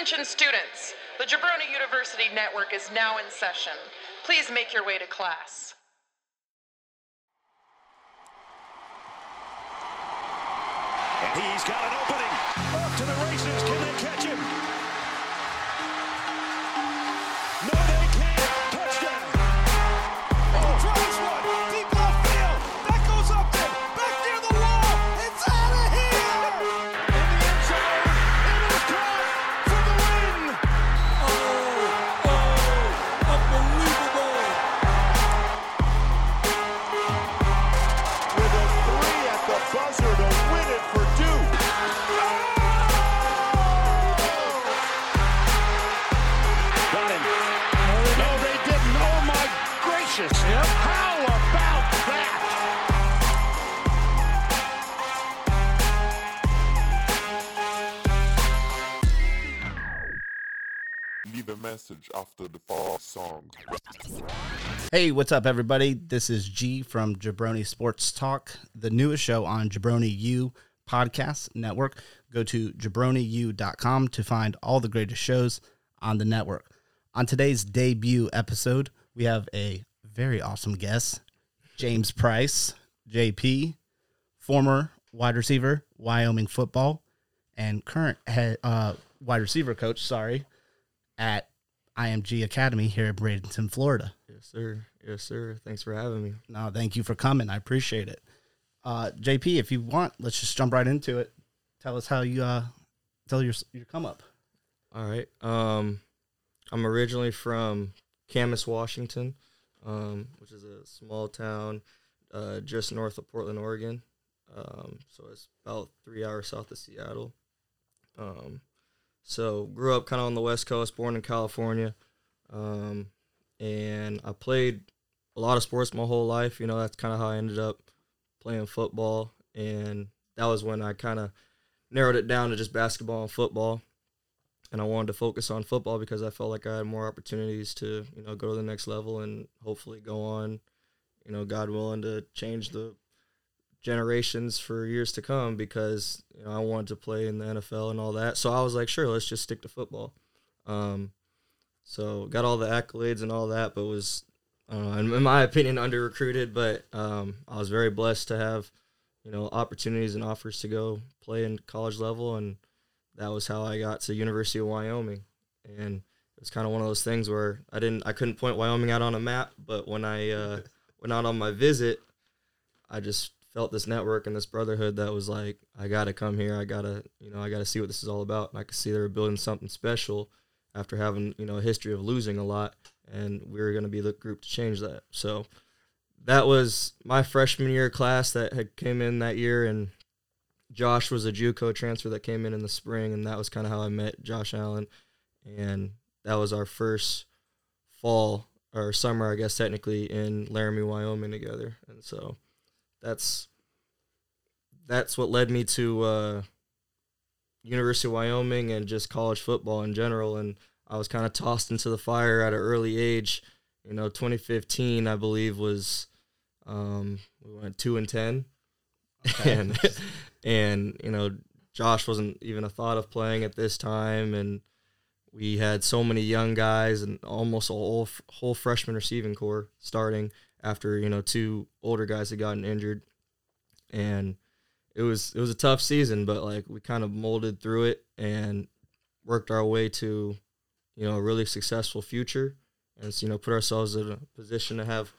Attention students, the Jabroni University Network is now in session. Please make your way to class. And he's got an message after the fall song. Hey, what's up, everybody? This is G from Jabroni Sports Talk, the newest show on Jabroni U Podcast Network. Go to jabroniu.com to find all the greatest shows on the network. On today's debut episode, we have a very awesome guest, James Price, JP, former wide receiver, Wyoming football, and current head, uh, wide receiver coach, sorry, at IMG Academy here at Bradenton, Florida. Yes, sir. Yes, sir. Thanks for having me. No, thank you for coming. I appreciate it. Uh, JP, if you want, let's just jump right into it. Tell us how you uh, tell your your come up. All right. Um, I'm originally from Camas, Washington, um, which is a small town uh, just north of Portland, Oregon. Um, so it's about three hours south of Seattle. Um, so grew up kind of on the West Coast, born in California, um, and I played a lot of sports my whole life. You know, that's kind of how I ended up playing football, and that was when I kind of narrowed it down to just basketball and football. And I wanted to focus on football because I felt like I had more opportunities to, you know, go to the next level and hopefully go on, you know, God willing to change the generations for years to come because you know I wanted to play in the NFL and all that. So I was like, sure, let's just stick to football. Um, so got all the accolades and all that, but was, uh, in, my opinion, under recruited. But um, I was very blessed to have, you know, opportunities and offers to go play in college level, and that was how I got to University of Wyoming. And it was kind of one of those things where I didn't, I couldn't point Wyoming out on a map, but when I uh, went out on my visit, I just felt this network and this brotherhood that was like, I gotta come here. I gotta, you know, I gotta see what this is all about. And I could see they were building something special after having, you know, a history of losing a lot, and we were gonna be the group to change that. So that was my freshman year class that had came in that year, and Josh was a JUCO transfer that came in in the spring, and that was kind of how I met Josh Allen, and that was our first fall or summer, I guess technically, in Laramie, Wyoming together, and so that's that's what led me to uh, University of Wyoming and just college football in general. And I was kind of tossed into the fire at an early age. You know, 2015, I believe, was um, we went two and ten, and and you know, Josh wasn't even a thought of playing at this time, and we had so many young guys and almost a whole whole freshman receiving corps starting after you know two older guys had gotten injured, and it was it was a tough season, but like we kind of molded through it and worked our way to you know a really successful future, and you know put ourselves in a position to have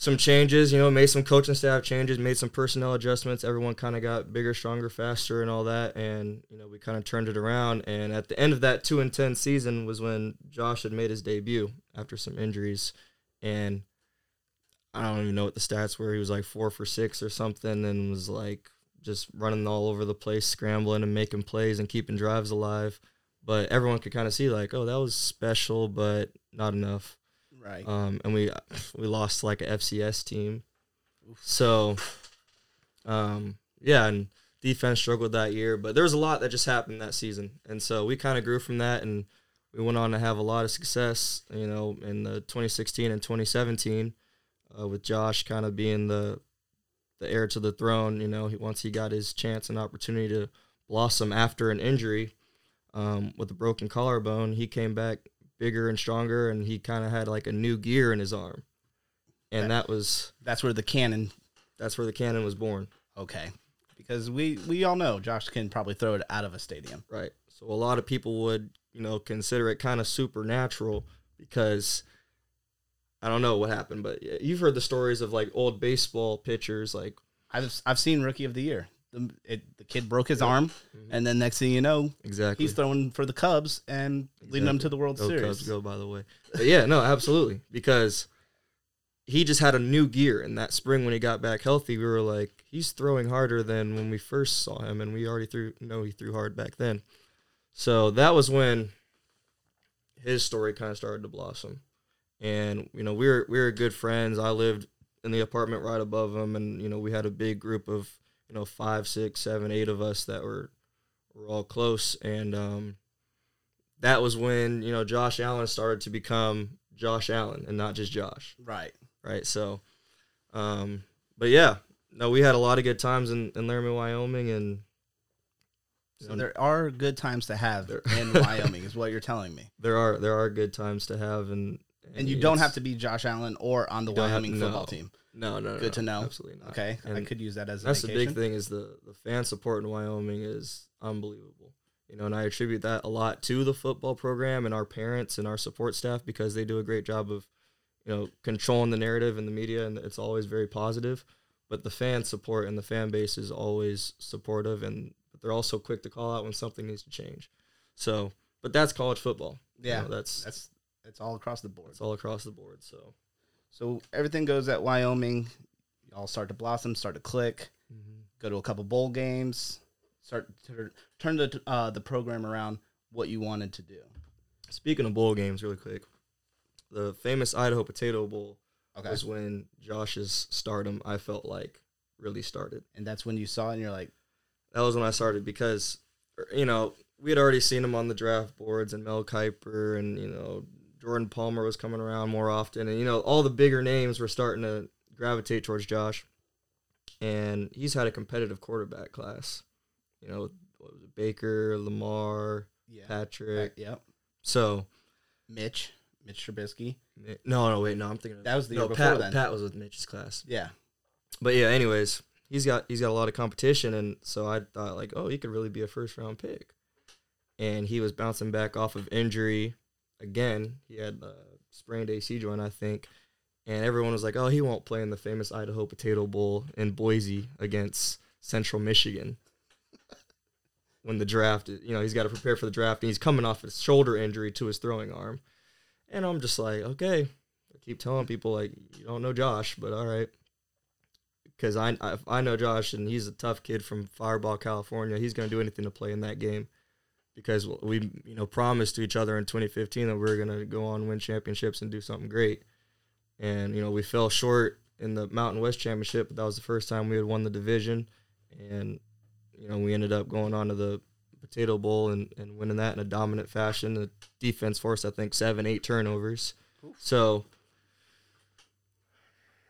some changes. You know, made some coaching staff changes, made some personnel adjustments. Everyone kind of got bigger, stronger, faster, and all that, and you know we kind of turned it around. And at the end of that two and ten season was when Josh had made his debut after some injuries, and I don't even know what the stats were. He was like four for six or something, and was like just running all over the place, scrambling and making plays and keeping drives alive. But everyone could kind of see like, oh, that was special, but not enough. Right. Um, and we we lost like a FCS team, so um, yeah, and defense struggled that year. But there was a lot that just happened that season, and so we kind of grew from that, and we went on to have a lot of success. You know, in the 2016 and 2017 uh, with Josh kind of being the the heir to the throne. You know, he, once he got his chance and opportunity to blossom after an injury, um, with a broken collarbone. He came back bigger and stronger, and he kind of had like a new gear in his arm, and that was That's where the cannon. that's where the cannon was born. Okay, because we we all know Josh can probably throw it out of a stadium. Right. So a lot of people would, you know, consider it kind of supernatural because I don't know what happened, but you've heard the stories of like old baseball pitchers, like I've I've seen Rookie of the Year. The it, the kid broke his arm, mm-hmm. and then next thing you know, exactly. he's throwing for the Cubs and leading them to the World Go oh, Series. Cubs go, by the way. But yeah, no, absolutely, because he just had a new gear, and that spring when he got back healthy, we were like, he's throwing harder than when we first saw him, and we already threw know he threw hard back then. So that was when his story kind of started to blossom, and you know we were we were good friends. I lived in the apartment right above him, and you know we had a big group of you know five, six, seven, eight of us that were were all close, and um, that was when you know Josh Allen started to become Josh Allen and not just Josh, Right. right? So, um, but yeah, no, we had a lot of good times in, in Laramie, Wyoming, and So there are good times to have There- in Wyoming, is what you're telling me. there are there are good times to have, and And you don't have to be Josh Allen or on the You don't have- Wyoming football no. team. No, no, no, Good to know. Absolutely not. Okay, I could use that as a that's the big thing is the the fan support in Wyoming is unbelievable. You know, and I attribute that a lot to the football program and our parents and our support staff because they do a great job of, you know, controlling the narrative in the media and it's always very positive. But the fan support and the fan base is always supportive and they're also quick to call out when something needs to change. So, but that's college football. You Yeah, know, that's That's it's all across the board. it's all across the board. So, So everything goes at Wyoming. Y'all start to blossom, start to click. Mm-hmm. Go to a couple bowl games. Start to turn the uh, the program around. What you wanted to do. Speaking of bowl games, really quick, the famous Idaho Potato Bowl Okay. was when Josh's stardom, I felt like, really started. And that's when you saw it, and you're like, That was when I started because, you know, we had already seen him on the draft boards and Mel Kiper and, you know, Jordan Palmer was coming around more often. And, you know, all the bigger names were starting to gravitate towards Josh. And he's had a competitive quarterback class. You know, what was it, Baker, Lamar, yeah, Patrick. yep. So, Mitch, Mitch Trubisky. No, no, wait, no, I'm thinking of, That was the no, year before Pat, then. Pat was with Mitch's class, Yeah, but yeah. Anyways, he's got he's got a lot of competition, and so I thought like, oh, he could really be a first round pick. And he was bouncing back off of injury again. He had a sprained AC joint, I think, and everyone was like, oh, he won't play in the famous Idaho Potato Bowl in Boise against Central Michigan. When the draft, you know, he's got to prepare for the draft, and he's coming off a shoulder injury to his throwing arm. And I'm just like, okay. I keep telling people like, you don't know Josh, but all right. Because I, I I know Josh and he's a tough kid from Firebaugh, California. He's gonna do anything to play in that game. Because we you know promised to each other in 2015 that we were gonna go on win championships and do something great. And you know we fell short in the Mountain West Championship, but that was the first time we had won the division. And you know we ended up going on to the Potato Bowl and, and winning that in a dominant fashion. The defense forced, I think, seven, eight turnovers. So,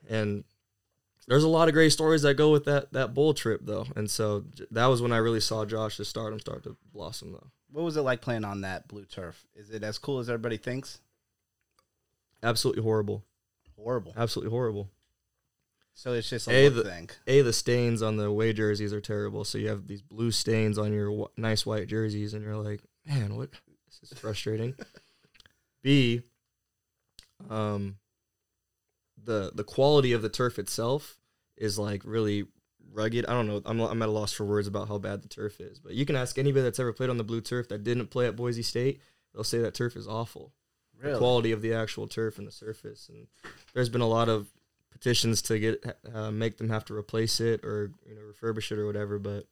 and there's a lot of great stories that go with that that bowl trip, though. And so that was when I really saw Josh's stardom start to blossom, though. what was it like playing on that blue turf? Is it as cool as everybody thinks? Absolutely horrible. Horrible. Absolutely horrible. So it's just a A, the- thing. A, the stains on the away jerseys are terrible. So you have these blue stains on your w- nice white jerseys, and you're like, man, what? This is frustrating. B, um, the the quality of the turf itself is like really rugged. I don't know. I'm I'm at a loss for words about how bad the turf is. But you can ask anybody that's ever played on the blue turf that didn't play at Boise State. They'll say that turf is awful Really? the quality of the actual turf and the surface. And there's been a lot of petitions to get uh, make them have to replace it or you know refurbish it or whatever. But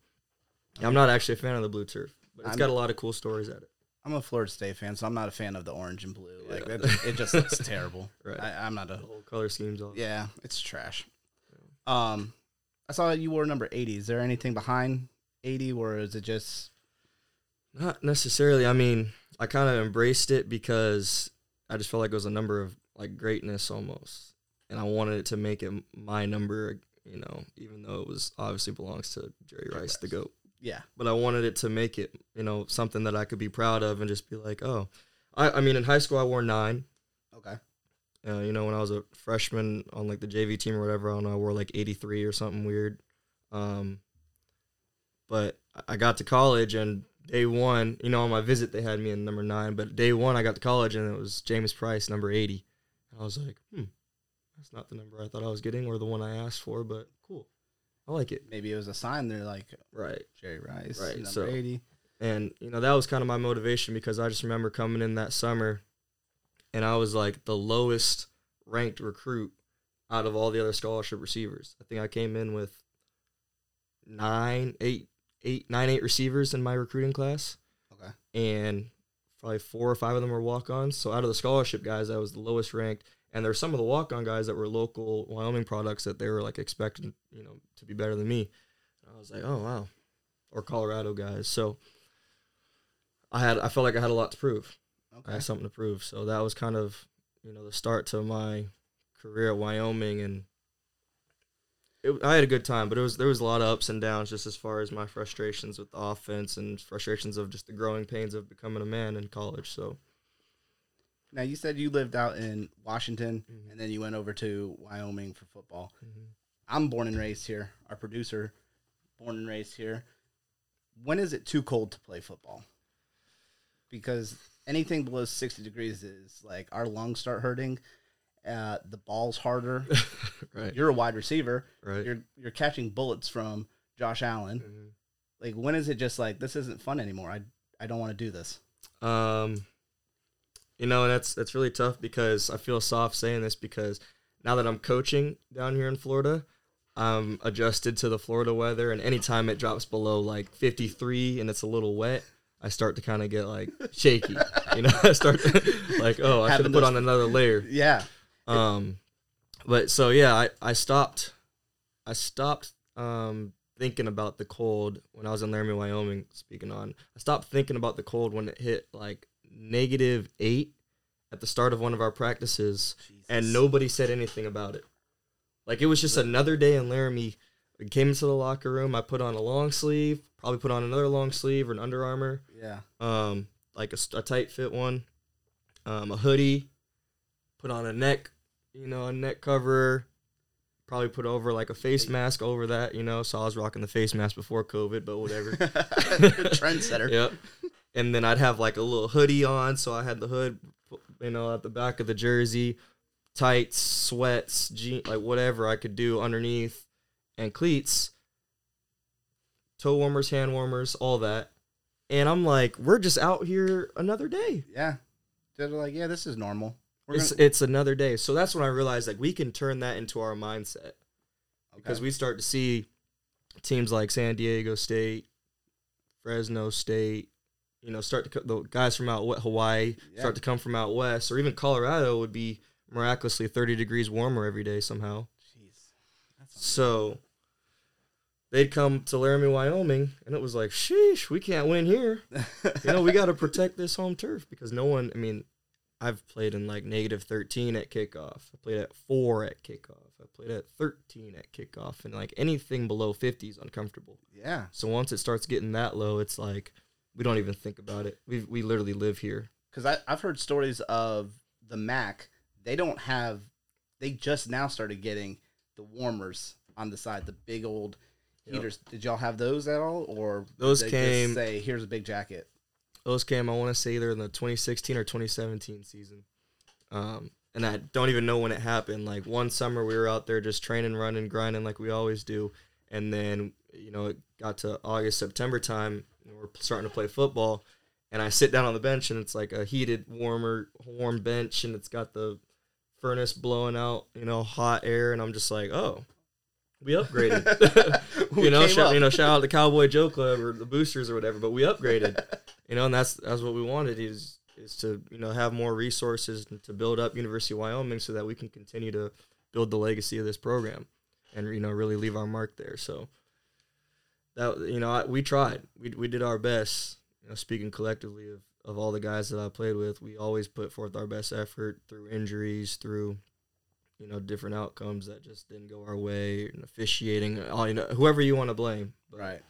I'm not actually a fan of the blue turf, but it's I'm- got a lot of cool stories at it. I'm a Florida State fan, so I'm not a fan of the orange and blue. Like Yeah. that, it just looks terrible. Right. I, I'm not a. The whole color schemes all. Yeah, it's trash. Um, I saw you wore number 80. Is there anything behind 80, or is it just Not necessarily. I mean, I kind of embraced it because I just felt like it was a number of like greatness almost, and I wanted it to make it my number. You know, even though it was obviously belongs to Jerry Rice, the goat. Yeah. but I wanted it to make it, you know, something that I could be proud of and just be like, oh, I, I mean, in high school I wore nine. Uh, you know, when I was a freshman on like the JV team or whatever, I don't know, I wore like 83 or something weird. Um, but I- got to college and day one, you know, on my visit they had me in number nine, but day one I got to college and it was James Price, number 80. And I was like, hmm, that's not the number I thought I was getting or the one I asked for, but cool. I like it. Maybe it was a sign. They're like Right. Jerry Rice, Right, number so- eighty. And you know that was kind of my motivation because I just remember coming in that summer, and I was like the lowest ranked recruit out of all the other scholarship receivers. I think I came in with nine, eight, eight, nine, eight receivers in my recruiting class, Okay. and probably four or five of them were walk-ons. So out of the scholarship guys, I was the lowest ranked. And there were some of the walk-on guys that were local Wyoming products that they were like expecting, you know, to be better than me. And I was like, oh wow, or Colorado guys. So I had I felt like I had a lot to prove. I had something to prove. So that was kind of you know the start to my career at Wyoming, and it, I had a good time. But it was there was a lot of ups and downs just as far as my frustrations with the offense and frustrations of just the growing pains of becoming a man in college. So Now you said you lived out in Washington, Mhm. and then you went over to Wyoming for football. Mhm. I'm born and raised here. Our producer, born and raised here. When is it too cold to play football? Because anything below 60 degrees is like our lungs start hurting. Uh, the ball's harder. right, You're a wide receiver. right. You're you're catching bullets from Josh Allen. Mhm. Like when is it just like this isn't fun anymore? I I don't want to do this. Um, you know, and that's that's really tough because I feel soft saying this because now that I'm coaching down here in Florida, I'm adjusted to the Florida weather, and anytime it drops below like 53 and it's a little wet, I start to kind of get like shaky. you know, I start to, like, oh, I should have put on another layer. Yeah. Um, but so yeah, I, I stopped, I stopped um thinking about the cold when I was in Laramie, Wyoming. Speaking on, I stopped thinking about the cold when it hit like negative eight at the start of one of our practices, and nobody said anything about it. Like it was just another day in Laramie. We came into the locker room. I put on a long sleeve, probably put on another long sleeve or an Under Armour Yeah. um, like a tight fit one, um, a hoodie, put on a neck, you know, a neck cover, probably put over like a face mask over that, you know. So I was rocking the face mask before COVID, but whatever. Trendsetter. yep. And then I'd have like a little hoodie on, so I had the hood, you know, at the back of the jersey, tights, sweats, jean, like whatever I could do underneath, and cleats, toe warmers, hand warmers, all that. And I'm like, we're just out here another day. Yeah. They're like, yeah, this is normal. We're It's gonna- it's another day. So that's when I realized like we can turn that into our mindset because we start to see teams like San Diego State, Fresno State, you know, start to co- the guys from out Hawaii Yeah. start to come from out west, or even Colorado would be miraculously 30 degrees warmer every day somehow. Jeez. So they'd come to Laramie, Wyoming, and it was like, sheesh, we can't win here. you know, we got to protect this home turf because no one, I mean, I've played in like negative 13 at kickoff. I played at four at kickoff. I played at 13 at kickoff. And like anything below 50 is uncomfortable. yeah. So once it starts getting that low, it's like we don't even think about it. We, we literally live here. Because I've heard stories of the Mac. They don't have, they just now started getting the warmers on the side, the big old Yep. Did y'all have those at all? Or Those came- Just say, here's a big jacket. Those came, I want to say, either in the 2016 or 2017 season. Um, and I don't even know when it happened. Like one summer, we were out there just training, running, grinding like we always do. And then, you know, it got to August, September time, and we're starting to play football. And I sit down on the bench, and it's like a heated, warmer, warm bench, and it's got the furnace blowing out, you know, hot air. And I'm just like, oh, we upgraded. We you know, shout, you know, shout out to Cowboy Joe Club or the Boosters or whatever. But we upgraded, you know, and that's that's what we wanted is is to you know have more resources and to build up University of Wyoming so that we can continue to build the legacy of this program and you know really leave our mark there. So that you know I, we tried, we we did our best. You know, speaking collectively of of all the guys that I played with, we always put forth our best effort through injuries, through you know different outcomes that just didn't go our way, and officiating, all you know, whoever you want to blame. But, Right.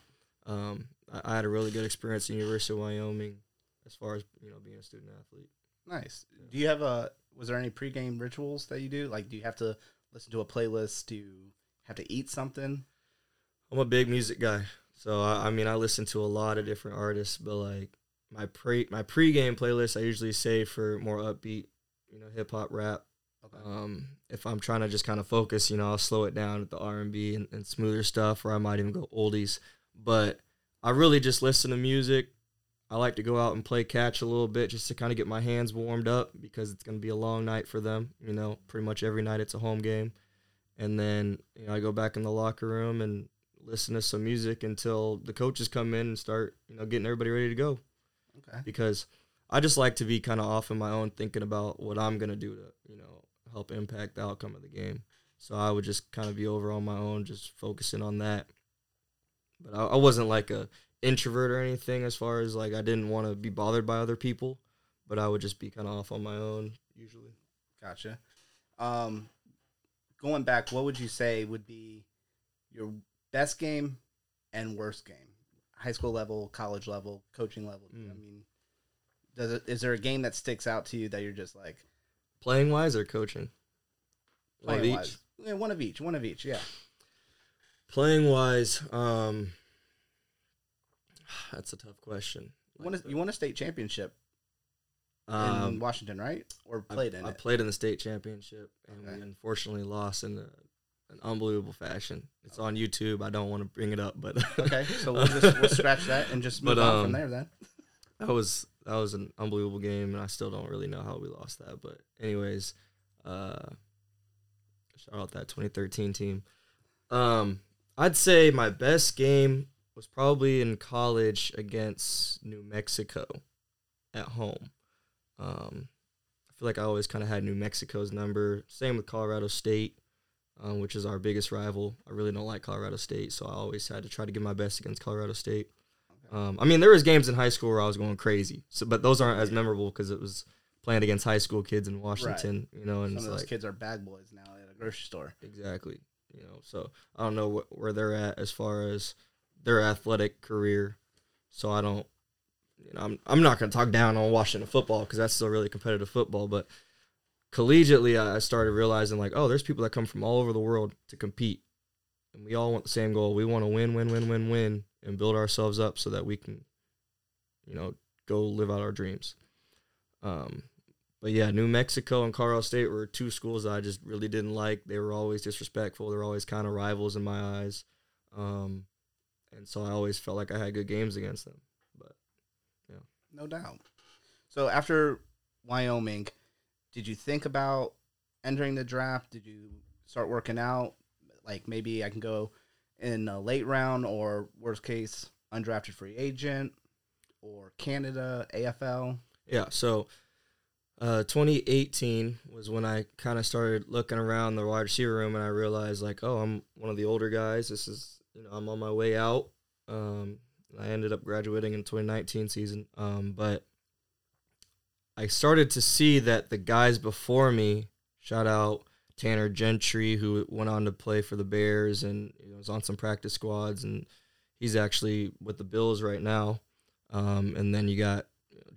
um, I, I had a really good experience at University of Wyoming as far as you know being a student athlete. Nice. Do you have a? Was there any pregame rituals that you do? Like, do you have to listen to a playlist? Do you have to eat something? I'm a big music guy, so I, I mean I listen to a lot of different artists, but like my pre my pregame playlist I usually save for more upbeat, you know, hip hop rap. Okay. Um, if I'm trying to just kind of focus, you know, I'll slow it down with the R and B and smoother stuff, or I might even go oldies. But I really just listen to music. I like to go out and play catch a little bit just to kind of get my hands warmed up because it's going to be a long night for them. You know, pretty much every night it's a home game. And then, you know, I go back in the locker room and listen to some music until the coaches come in and start, you know, getting everybody ready to go. Okay. Because I just like to be kind of off in my own thinking about what I'm going to do to, you know, help impact the outcome of the game. So I would just kind of be over on my own, just focusing on that. But I, I wasn't like a introvert or anything as far as like I didn't want to be bothered by other people, but I would just be kind of off on my own usually. Gotcha. Um, going back, what would you say would be your best game and worst game? High school level, college level, coaching level. I Mm. mean, does it is there a game that sticks out to you that you're just like Playing wise or coaching? One of playing each? wise? Yeah, one of each. One of each. Yeah. Playing wise, um, that's a tough question. You won a, you won a state championship in Um, Washington, right? Or I- played in I, it. played in the state championship, and Okay. we unfortunately lost in an unbelievable fashion. It's on YouTube. I don't want to bring it up, but okay, so we'll just we'll scratch that and just move But, on um, from there then. That was that was an unbelievable game, and I still don't really know how we lost that. But anyways, uh, shout out that 2013 team. Um, I'd say my best game was probably in college against New Mexico at home. Um, I feel like I always kind of had New Mexico's number. Same with Colorado State, um, which is our biggest rival. I really don't like Colorado State, so I always had to try to give my best against Colorado State. Um, I mean, there was games in high school where I was going crazy, so but those aren't as memorable because it was playing against high school kids in Washington, you know, and Some of those like kids are bag boys now at a grocery store. exactly, you know. So I don't know wh- where they're at as far as their athletic career. So I don't, you know, I'm I'm not going to talk down on Washington football because that's still really competitive football, but collegiately, I I started realizing like, oh, there's people that come from all over the world to compete, and we all want the same goal. We want to win, win, win, win, win, and build ourselves up so that we can, you know, go live out our dreams. Um, but yeah, New Mexico and Colorado State were two schools that I just really didn't like. They were always disrespectful. They were always kind of rivals in my eyes, um, and so I always felt like I had good games against them. But yeah, No doubt. So after Wyoming, did you think about entering the draft? Did you start working out? Like maybe I can go in a late round or worst case undrafted free agent or Canada, AFL. Yeah, so uh, 2018 was when I kind of started looking around the wide receiver room, and I realized like, oh, I'm one of the older guys. This is, you know, I'm on my way out. Um, I ended up graduating in 2019 season, um, but I started to see that the guys before me, shout out Tanner Gentry, who went on to play for the Bears and you know, was on some practice squads, and he's actually with the Bills right now. Um, and then you got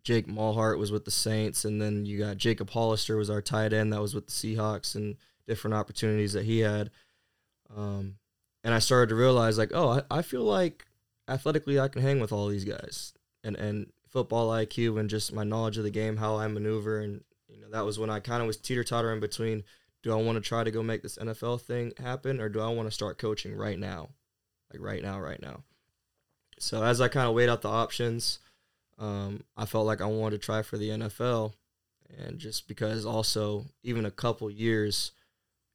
Jake Maulhardt was with the Saints, and then you got Jacob Hollister was our tight end that was with the Seahawks, and different opportunities that he had. Um, and I started to realize like, oh, I, I feel like athletically I can hang with all these guys, and and football IQ and just my knowledge of the game, how I maneuver, and you know that was when I kind of was teeter tottering between, do I want to try to go make this NFL thing happen, or do I want to start coaching right now, like right now, right now. So as I kind of weighed out the options, um, I felt like I wanted to try for the NFL, and just because also even a couple years,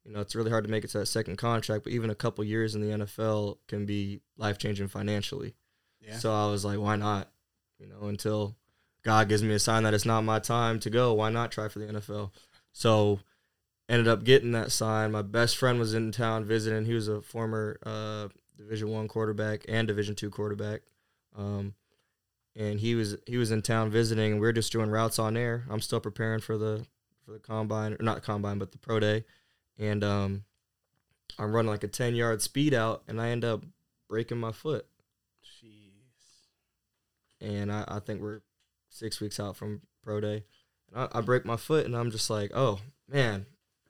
you know, it's really hard to make it to that second contract, but even a couple years in the NFL can be life changing financially. Yeah. So I was like, why not? You know, until God gives me a sign that it's not my time to go, why not try for the NFL? So ended up getting that sign. My best friend was in town visiting. He was a former uh, Division One quarterback and Division Two quarterback. Um, and he was he was in town visiting, and we are just doing routes on air. I'm still preparing for the for the combine, or not combine, but the pro day, and um, I'm running like a 10 yard speed out, and I end up breaking my foot. Jeez. and I, I think we're six weeks out from pro day. And I, I break my foot, and I'm just like, oh man,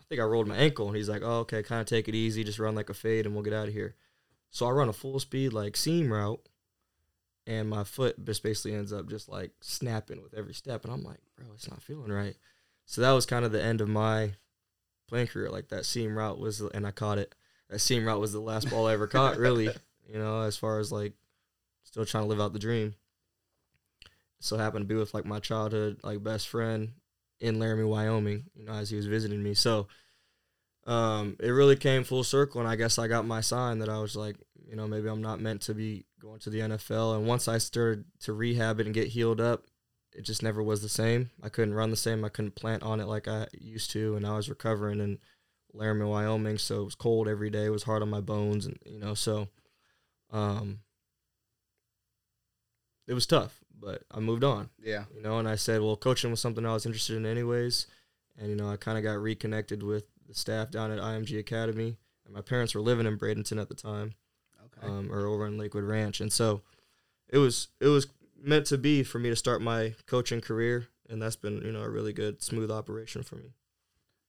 think I rolled my ankle. And he's like, oh okay, kind of take it easy, just run like a fade, and we'll get out of here. So I run a full speed like seam route, and my foot just basically ends up just like snapping with every step, and I'm like, bro, it's not feeling right. So that was kind of the end of my playing career. Like that seam route was, and I caught it. That seam route was the last ball I ever caught, really. You know, as far as like still trying to live out the dream. So happened to be with like my childhood like best friend in Laramie, Wyoming. You know, as he was visiting me. So um, it really came full circle, and I guess I got my sign that I was like, you know, maybe I'm not meant to be going to the NFL. And once I started to rehab it and get healed up, it just never was the same. I couldn't run the same. I couldn't plant on it like I used to, and I was recovering in Laramie, Wyoming, so it was cold every day. It was hard on my bones, and you know, so um, it was tough. But I moved on, Yeah. you know, and I said, well, coaching was something I was interested in anyways, and you know, I kind of got reconnected with the staff down at IMG Academy, and my parents were living in Bradenton at the time Okay. um, or over in Lakewood Ranch, and so it was it was meant to be for me to start my coaching career, and that's been you know a really good smooth operation for me.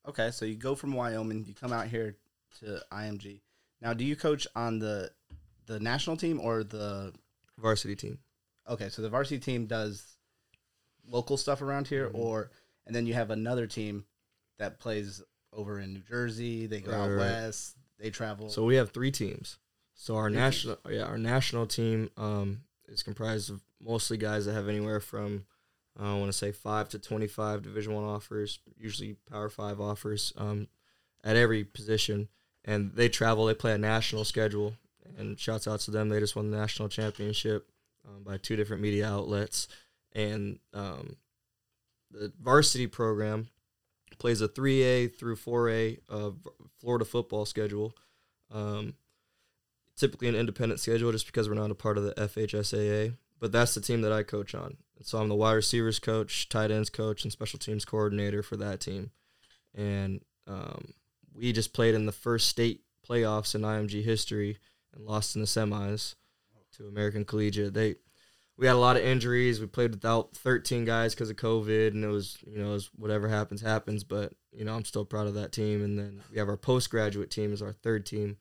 Okay, so you go from Wyoming, you come out here to IMG. Now, do you coach on the the national team or the Varsity team. Okay, so the varsity team does local stuff around here Mm-hmm. or and then you have another team that plays over in New Jersey, they go out Right, right. west, they travel. So we have three teams. So our national yeah our national team um, is comprised of mostly guys that have anywhere from uh, I want to say five to twenty five Division One offers, usually Power Five offers um, at every position, and they travel. They play a national schedule, and shouts out to them. They just won the national championship um, by two different media outlets, and um, the varsity program plays a three A through four A uh, Florida football schedule. Um, typically an independent schedule just because we're not a part of the FHSAA. But that's the team that I coach on. So I'm the wide receivers coach, tight ends coach, and special teams coordinator for that team. And um, we just played in the first state playoffs in IMG history and lost in the semis to American Collegiate. They we had a lot of injuries. We played without 13 guys because of COVID, and it was you know was whatever happens happens. But you know I'm still proud of that team. And then we have our postgraduate team as our third team,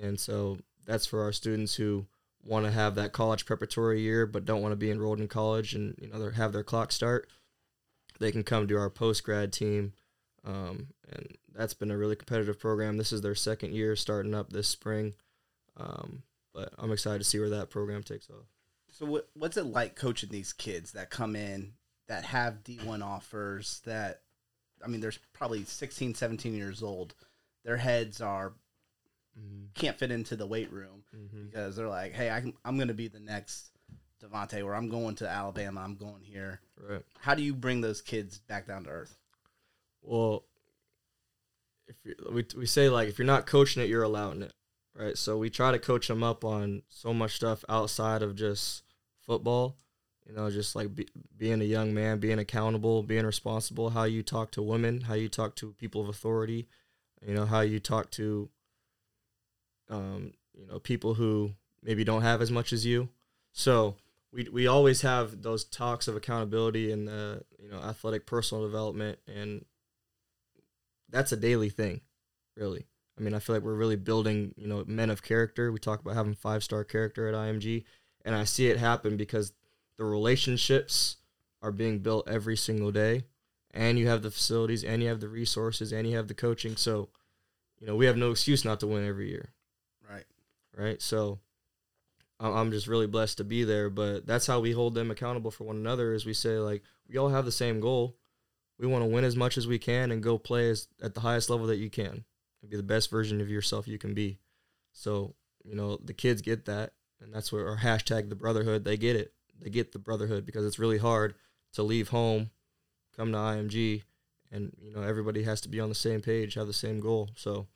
and so that's for our students who want to have that college preparatory year but don't want to be enrolled in college and you know have their clock start. They can come to our post grad team, um, and that's been a really competitive program. This is their second year starting up this spring, um, but I'm excited to see where that program takes off. So what what's it like coaching these kids that come in that have D1 offers that I mean there's probably 16 17 years old. Their heads are mm-hmm. can't fit into the weight room mm-hmm. because they're like, "Hey, I can, I'm going to be the next Devontae or I'm going to Alabama, I'm going here." Right. How do you bring those kids back down to earth? Well, if you, we we say like if you're not coaching it, you're allowing it, right? So we try to coach them up on so much stuff outside of just football. You know, just like be, being a young man, being accountable, being responsible, how you talk to women, how you talk to people of authority, you know, how you talk to, um, you know, people who maybe don't have as much as you. So we we always have those talks of accountability and the you know athletic personal development, and that's a daily thing, really. I mean, I feel like we're really building you know men of character. We talk about having five star character at IMG, and I see it happen because the relationships are being built every single day, and you have the facilities, and you have the resources, and you have the coaching. So, you know, we have no excuse not to win every year Right. right? So I'm just really blessed to be there. But that's how we hold them accountable for one another. Is we say like we all have the same goal. We want to win as much as we can and go play as, at the highest level that you can and be the best version of yourself you can be. So you know the kids get that, and that's where our hashtag the brotherhood. They get it. They get the brotherhood because it's really hard to leave home, come to IMG, and you know everybody has to be on the same page, have the same goal. So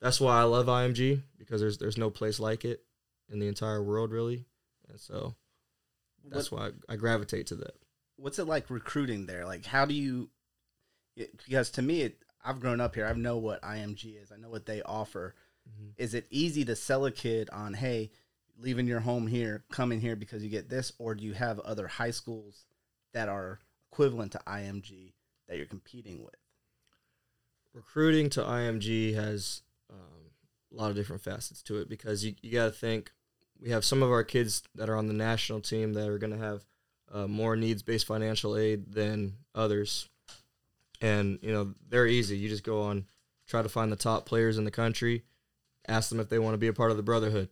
that's why I love IMG because there's there's no place like it in the entire world really, and so that's why I, I gravitate to that. What's it like recruiting there? Like, how do you? it- Because to me, it, I've grown up here. I know what IMG is. I know what they offer. Mm-hmm. Is it easy to sell a kid on, hey, leaving your home here, coming here because you get this, or do you have other high schools that are equivalent to IMG that you're competing with? recruiting to IMG has um, a lot of different facets to it because you, you got to think we have some of our kids that are on the national team that are going to have uh, more needs based financial aid than others. And, you know, they're easy. You just go on, try to find the top players in the country, ask them if they want to be a part of the Brotherhood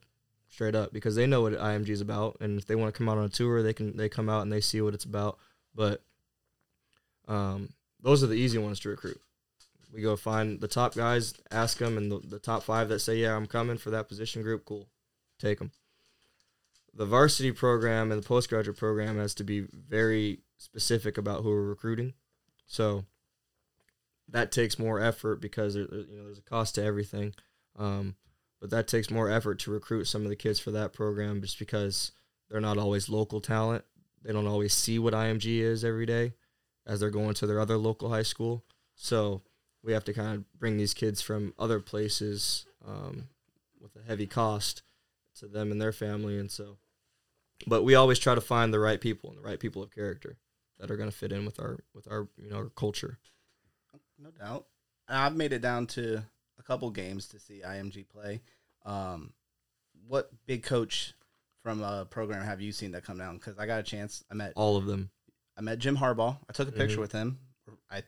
straight up because they know what IMG is about. And if they want to come out on a tour, they can, they come out and they see what it's about. But um, those are the easy ones to recruit. We go find the top guys, ask them, and the, the top five that say, "Yeah, I'm coming for that position group." Cool, take them. The varsity program and the postgraduate program has to be very specific about who we're recruiting, so that takes more effort because you know there's a cost to everything. Um, but that takes more effort to recruit some of the kids for that program just because they're not always local talent. They don't always see what IMG is every day as they're going to their other local high school. So we have to kind of bring these kids from other places um, with a heavy cost to them and their family. And so, but we always try to find the right people and the right people of character that are going to fit in with our with our you know our culture. No doubt. And I've made it down to a couple games to see IMG play. Um, what big coach from a program have you seen that come down? Because I got a chance. I met All of them. I met Jim Harbaugh. I took a picture Mhm. with him. I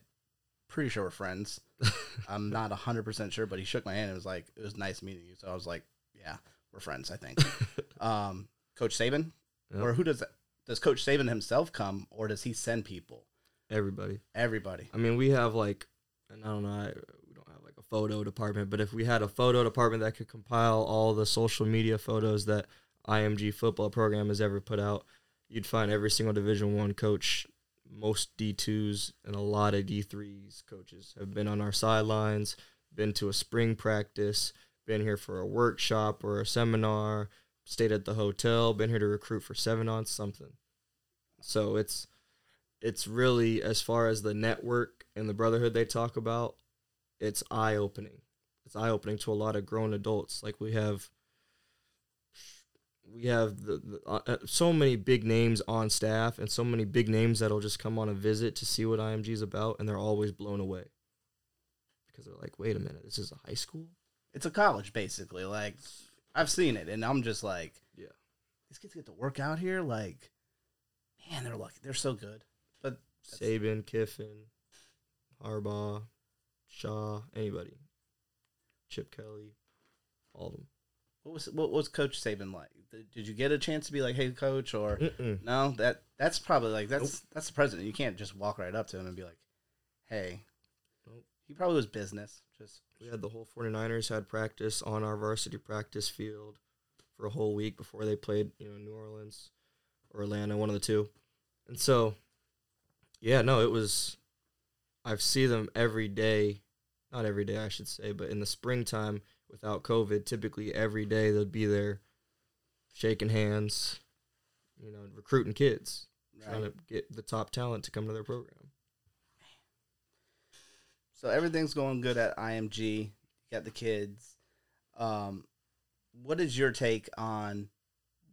pretty sure we're friends. I'm not hundred percent sure, but he shook my hand and was like, "It was nice meeting you." So I was like, "Yeah, we're friends." I think. um, Coach Saban, Yep. or who does that? Does Coach Saban himself come, or does he send people? Everybody. Everybody. I mean, we have like, and I don't know, I, we don't have like a photo department, but if we had a photo department that could compile all the social media photos that IMG football program has ever put out, you'd find every single Division One coach, most D twos, and a lot of D threes coaches have been on our sidelines, been to a spring practice, been here for a workshop or a seminar, stayed at the hotel, been here to recruit for seven on something. So it's it's really as far as the network and the brotherhood they talk about, it's eye opening. It's eye opening to a lot of grown adults. Like we have, we have the, the uh, uh, so many big names on staff and so many big names that'll just come on a visit to see what IMG is about, and they're always blown away because they're like, "Wait a minute, this is a high school." It's a college, basically. Like I've seen it, and I'm just like, Yeah. these kids get to work out here. Like, man, they're lucky. They're so good. But Saban, Kiffin, Harbaugh, Shaw, anybody, Chip Kelly, all of them. what was what was Coach Saban like? Did, you get a chance to be like, "Hey, Coach," or Mm-mm. no? That that's probably like that's that's the president. You can't just walk right up to him and be like, "Hey." Nope. He probably was business. Just We had the whole 49ers had practice on our varsity practice field for a whole week before they played, you know, New Orleans or Atlanta, one of the two. And so, yeah, no, it was. I see them every day, not every day, I should say, but in the springtime without COVID, typically every day they'll be there shaking hands, you know, recruiting kids, trying to get the top talent to come to their program. So everything's going good at IMG. You got the kids. Um, what is your take on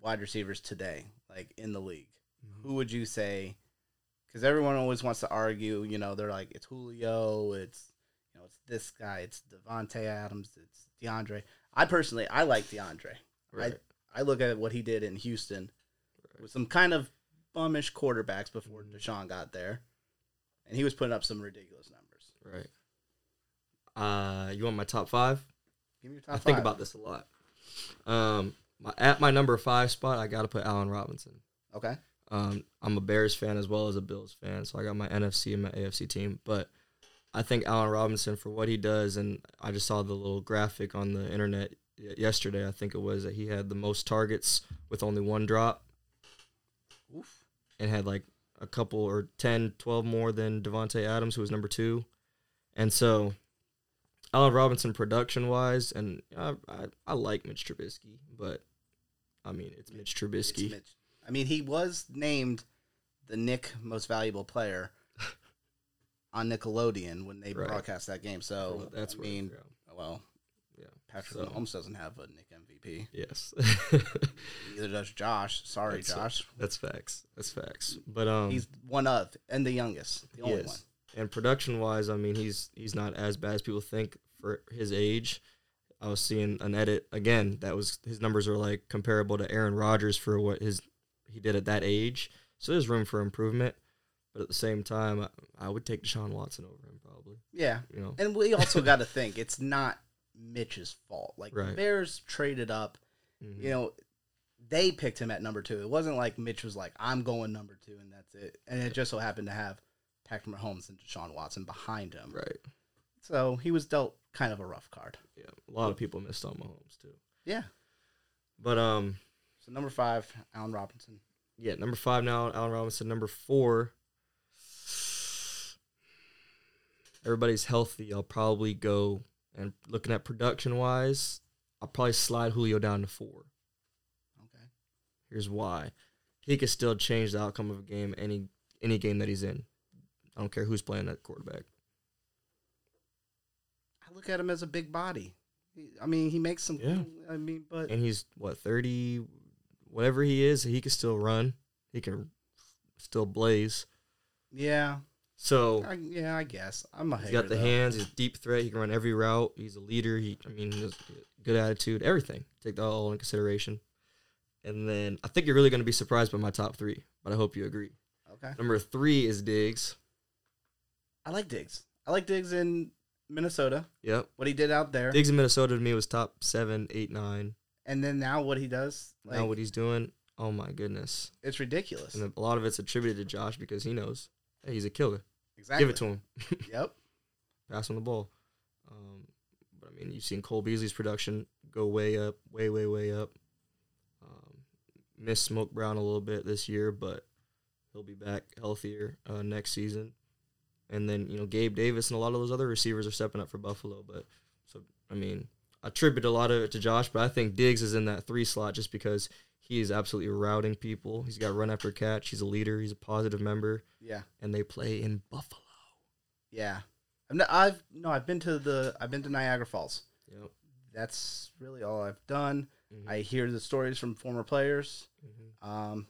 wide receivers today, like in the league? Who would you say? Because everyone always wants to argue. You know, they're like, it's Julio, it's you know, it's this guy, it's Davante Adams, it's DeAndre. I personally, I like DeAndre. Right. I I look at what he did in Houston with some kind of bummish quarterbacks before Deshaun got there, and he was putting up some ridiculous numbers. Right. Uh, you want my top five? Give me your top I think about this a lot. Um, my, at my number five spot, I got to put Allen Robinson. Okay. Um, I'm a Bears fan as well as a Bills fan, so I got my NFC and my AFC team. But I think Allen Robinson for what he does, and I just saw the little graphic on the internet yesterday. I think it was that he had the most targets with only one drop, Oof. and had like a couple or 10, 12 more than Davante Adams, who was number two. And so, Allen Robinson production wise, and I, I, I like Mitch Trubisky, but I mean it's Mitch It's Trubisky. Mitch. I mean, he was named the Nick Most Valuable Player on Nickelodeon when they Right. broadcast that game. So That's I mean, yeah. well, Yeah. Patrick So- Mahomes doesn't have a Nick MVP. Yes, Neither does Josh. Sorry, That's- Josh. that's facts. That's facts. But um, He's one of and the youngest, the only is. one. And production wise, I mean, he's he's not as bad as people think for his age. I was seeing an edit again that was his numbers are like comparable to Aaron Rodgers for what his he did at that age. So there's room for improvement. But at the same time, I, I would take Deshaun Watson over him probably. Yeah, You know, and we also got to think it's not Mitch's fault. Like the Right. Bears traded up. Mhm. You know, they picked him at number two. It wasn't like Mitch was like, "I'm going number two, and that's it. And it just so happened to have Patrick Mahomes and Deshaun Watson behind him. right? So he was dealt kind of a rough card. Yeah, a lot of people missed on Mahomes too. Yeah. But um, So number five, Allen Robinson. yeah, number five now, Allen Robinson. Number four, everybody's healthy. I'll probably go and looking at production wise, I'll probably slide Julio down to four. Okay. Here's why: he could still change the outcome of a game any any game that he's in. I don't care who's playing at quarterback. I look at him as a big body. I mean, he makes some. Yeah. I mean, but And he's what thirty, whatever he is, he can still run. He can still blaze. yeah, So I, yeah, I guess I'm a He's hater. got the though. hands. He's a deep threat. He can run every route. He's a leader. He, I mean, he has good attitude. Everything. Take that all in consideration. And then I think you're really going to be surprised by my top three, but I hope you agree. Okay. Number three is Diggs. I like Diggs. I like Diggs in Minnesota. Yep. What he did out there, Diggs in Minnesota to me was top seven, eight, nine. And then now what he does, like, now what he's doing, oh my goodness. it's ridiculous. And a lot of it's attributed to Josh because he knows hey, he's a killer. exactly. Give it to him. Yep. pass on the ball. Um, but I mean, you've seen Cole Beasley's production go way up, way, way, way up. Um, missed Smoke Brown a little bit this year, but he'll be back healthier uh, next season. And then you know Gabe Davis and a lot of those other receivers are stepping up for Buffalo. But so I mean, attribute a lot of it to Josh, but I think Diggs is in that three slot just because he is absolutely routing people. He's got run after catch. He's a leader. He's a positive member, Yeah. and they play in Buffalo. Yeah. I've no, I've no, I've been to the I've been to Niagara Falls. Yep. That's really all I've done. Mhm. I hear the stories from former players. Mhm. Um,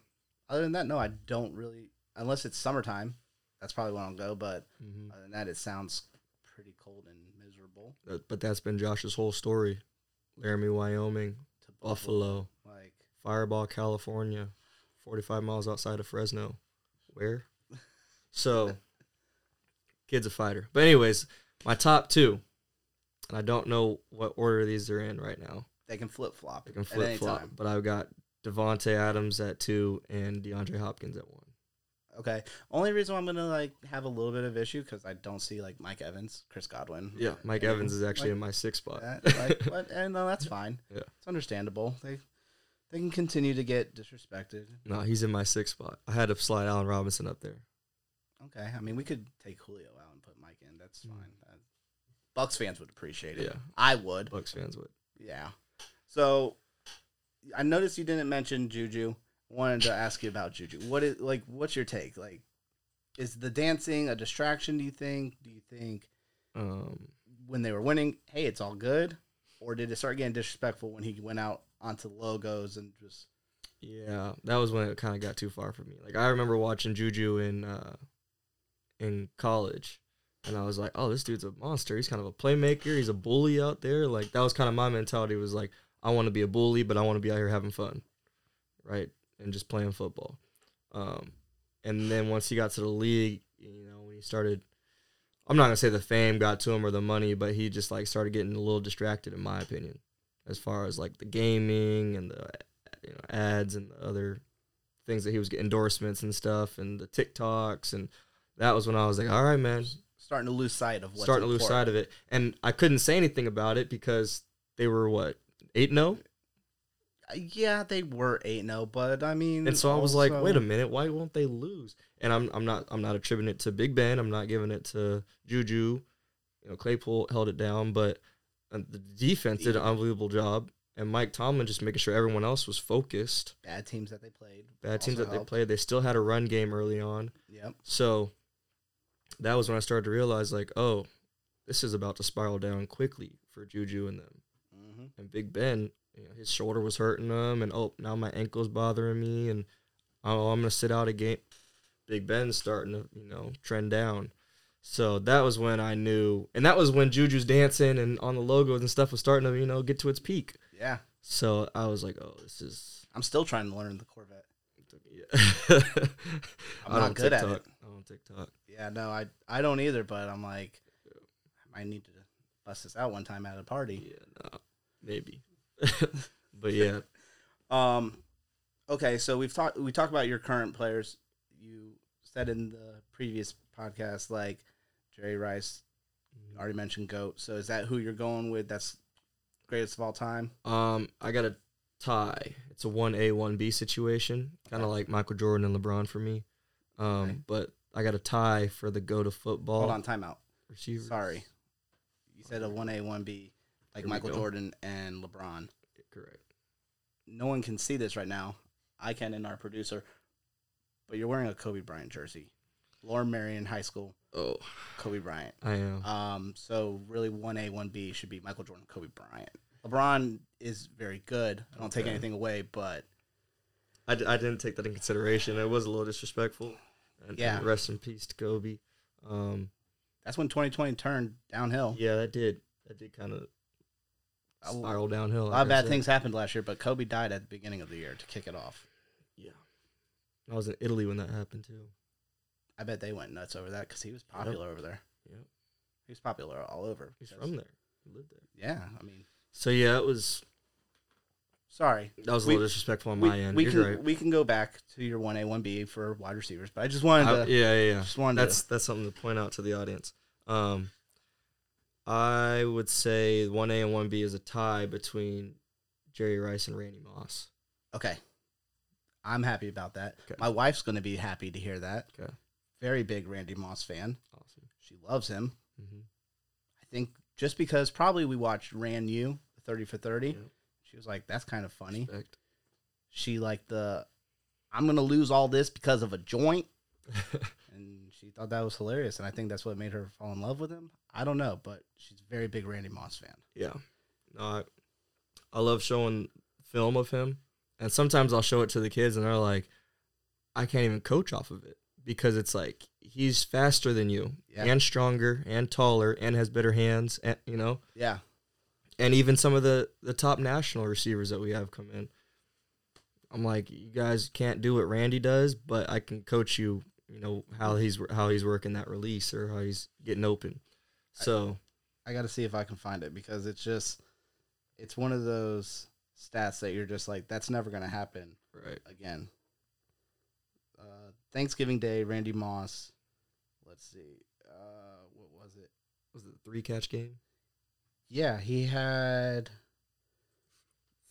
other than that, no, I don't really. Unless it's summertime, that's probably when I'll go. But Mhm. other than that, it sounds pretty cold and That- uh, but that's been Josh's whole story. Laramie, Wyoming, To Buffalo, like Firebaugh, California, 45 miles outside of Fresno. Where? So, kid's a fighter. But, anyways, my top two, and I don't know what order these are in right now. they can flip flop. I can flip flop, but I've got Davante Adams at two and DeAndre Hopkins at one. Okay. Only reason why I'm gonna like have a little bit of issue because I don't see like Mike Evans, Chris Godwin. Yeah, Mike and, Evans is actually like, in my sixth spot. that, like, what, and no, that's fine. Yeah. it's understandable. They they can continue to get disrespected. no, he's in my sixth spot. I had to slide Allen Robinson up there. Okay, I mean we could take Julio out and put Mike in. That's fine. That- Bucks fans would appreciate it. Mm. Yeah. I would. Bucks fans would. Yeah. So I noticed you didn't mention Juju. Wanted to ask you about Juju. What is like? What's your take? Like, is the dancing a distraction? Do you think? Do you think Um, when they were winning, hey, it's all good, or did it start getting disrespectful when he went out onto logos and just? Yeah, that was when it kind of got too far for me. Like I remember watching Juju in uh, in college, and I was like, "Oh, this dude's a monster. He's kind of a playmaker. He's a bully out there." Like that was kind of my mentality. Was like, I want to be a bully, but I want to be out here having fun, right, and just playing football. Um, and then once he got to the league, you know, when he started, I'm not gonna say the fame got to him or the money, but he just like started getting a little distracted, in my opinion, as far as like the gaming and the you know ads and the other things that he was getting endorsements and stuff and the TikToks and that was when I was like, all right, man, starting to lose sight of what's starting to lose sight of it. And I couldn't say anything about it because they were what eight oh? 0 it. Yeah, they were eight zero, but I mean, and so I was like, wait a minute, why won't they lose? And I'm I'm not I'm not attributing it to Big Ben. I'm not giving it to Juju. You know, Claypool held it down, but uh, the defense did an unbelievable job. And Mike Tomlin just making sure everyone else was focused. bad teams that they played. Bad teams that they played, they still had a run game early on. Yep. So that was when I started to realize, like, oh, this is about to spiral down quickly for Juju and them. hmm And Big Ben, you know, his shoulder was hurting him, and oh, now my ankle's bothering me, and oh, I'm gonna sit out a game. Big Ben's starting to, you know, trend down. So that was when I knew, and that was when Juju's dancing and on the logos and stuff was starting to, you know, get to its peak. Yeah. So I was like, oh, this is. I'm still trying to learn the Corvette. Yeah. I'm not good at TikTok. it. I don't TikTok. Yeah, no, I I don't either, but I'm like, I might need to bust this out one time at a party. Yeah, no, maybe. but yeah, Um, okay, so we've talked we talked about your current players. You said in the previous podcast, like Jerry Rice, already mentioned Goat. So is that who you're going with? That's greatest of all time. um, I got a tie. It's a one A one B situation, kind of like Michael Jordan and LeBron for me. Um, Okay. but I got a tie for the go to football Hold on, timeout. receiver. Sorry, you said a one A one B like Here Michael. Jordan and LeBron. Correct. No one can see this right now. I can and our producer, but you're wearing a Kobe Bryant jersey. Lower Merion High School, Oh, Kobe Bryant. I am. Um, so really, one A, one B should be Michael Jordan, Kobe Bryant. LeBron is very good. I don't take anything away, but I, d- I didn't take that in consideration. It was a little disrespectful. And, Yeah. and rest in peace to Kobe. Um, that's when 2020 turned downhill. yeah, that did. That did kind of spiral downhill. A lot of bad things happened last year, but Kobe died at the beginning of the year to kick it off. Yeah. I was in Italy when that happened too. I bet they went nuts over that because he was popular over there. Yep. He was popular all over. He's from there. He lived there. Yeah, I mean, So yeah, it was sorry. that was a We- little disrespectful on We, my end. we You're can right. we can go back to your one A, one B for wide receivers, but I just wanted I- to. yeah, yeah, yeah. Just wanted That's that's something to point out to the audience. Um, I would say one A and one B is a tie between Jerry Rice and Randy Moss. Okay, I'm happy about that. Okay. My wife's going to be happy to hear that. Okay, Very big Randy Moss fan. awesome. She loves him. hmm I think just because probably we watched Ran You, the 30 for 30. Yep. She was like, that's kind of funny. Respect. She liked the, I'm going to lose all this because of a joint. And she thought that was hilarious. And I think that's what made her fall in love with him. I don't know, but she's a very big Randy Moss fan. Yeah. No, I, I love showing film of him. And sometimes I'll show it to the kids and they're like, I can't even coach off of it because it's like he's faster than you Yeah. and stronger and taller and has better hands and you know Yeah. and even some of the the top national receivers that we have come in I'm like you guys can't do what Randy does but I can coach you you know how he's how he's working that release or how he's getting open so I got to see if I can find it because it's just, it's one of those stats that you're just like, that's never going to happen right again. Uh, Thanksgiving Day, Randy Moss. Let's see. Uh, what was it? was it the three catch game Yeah, he had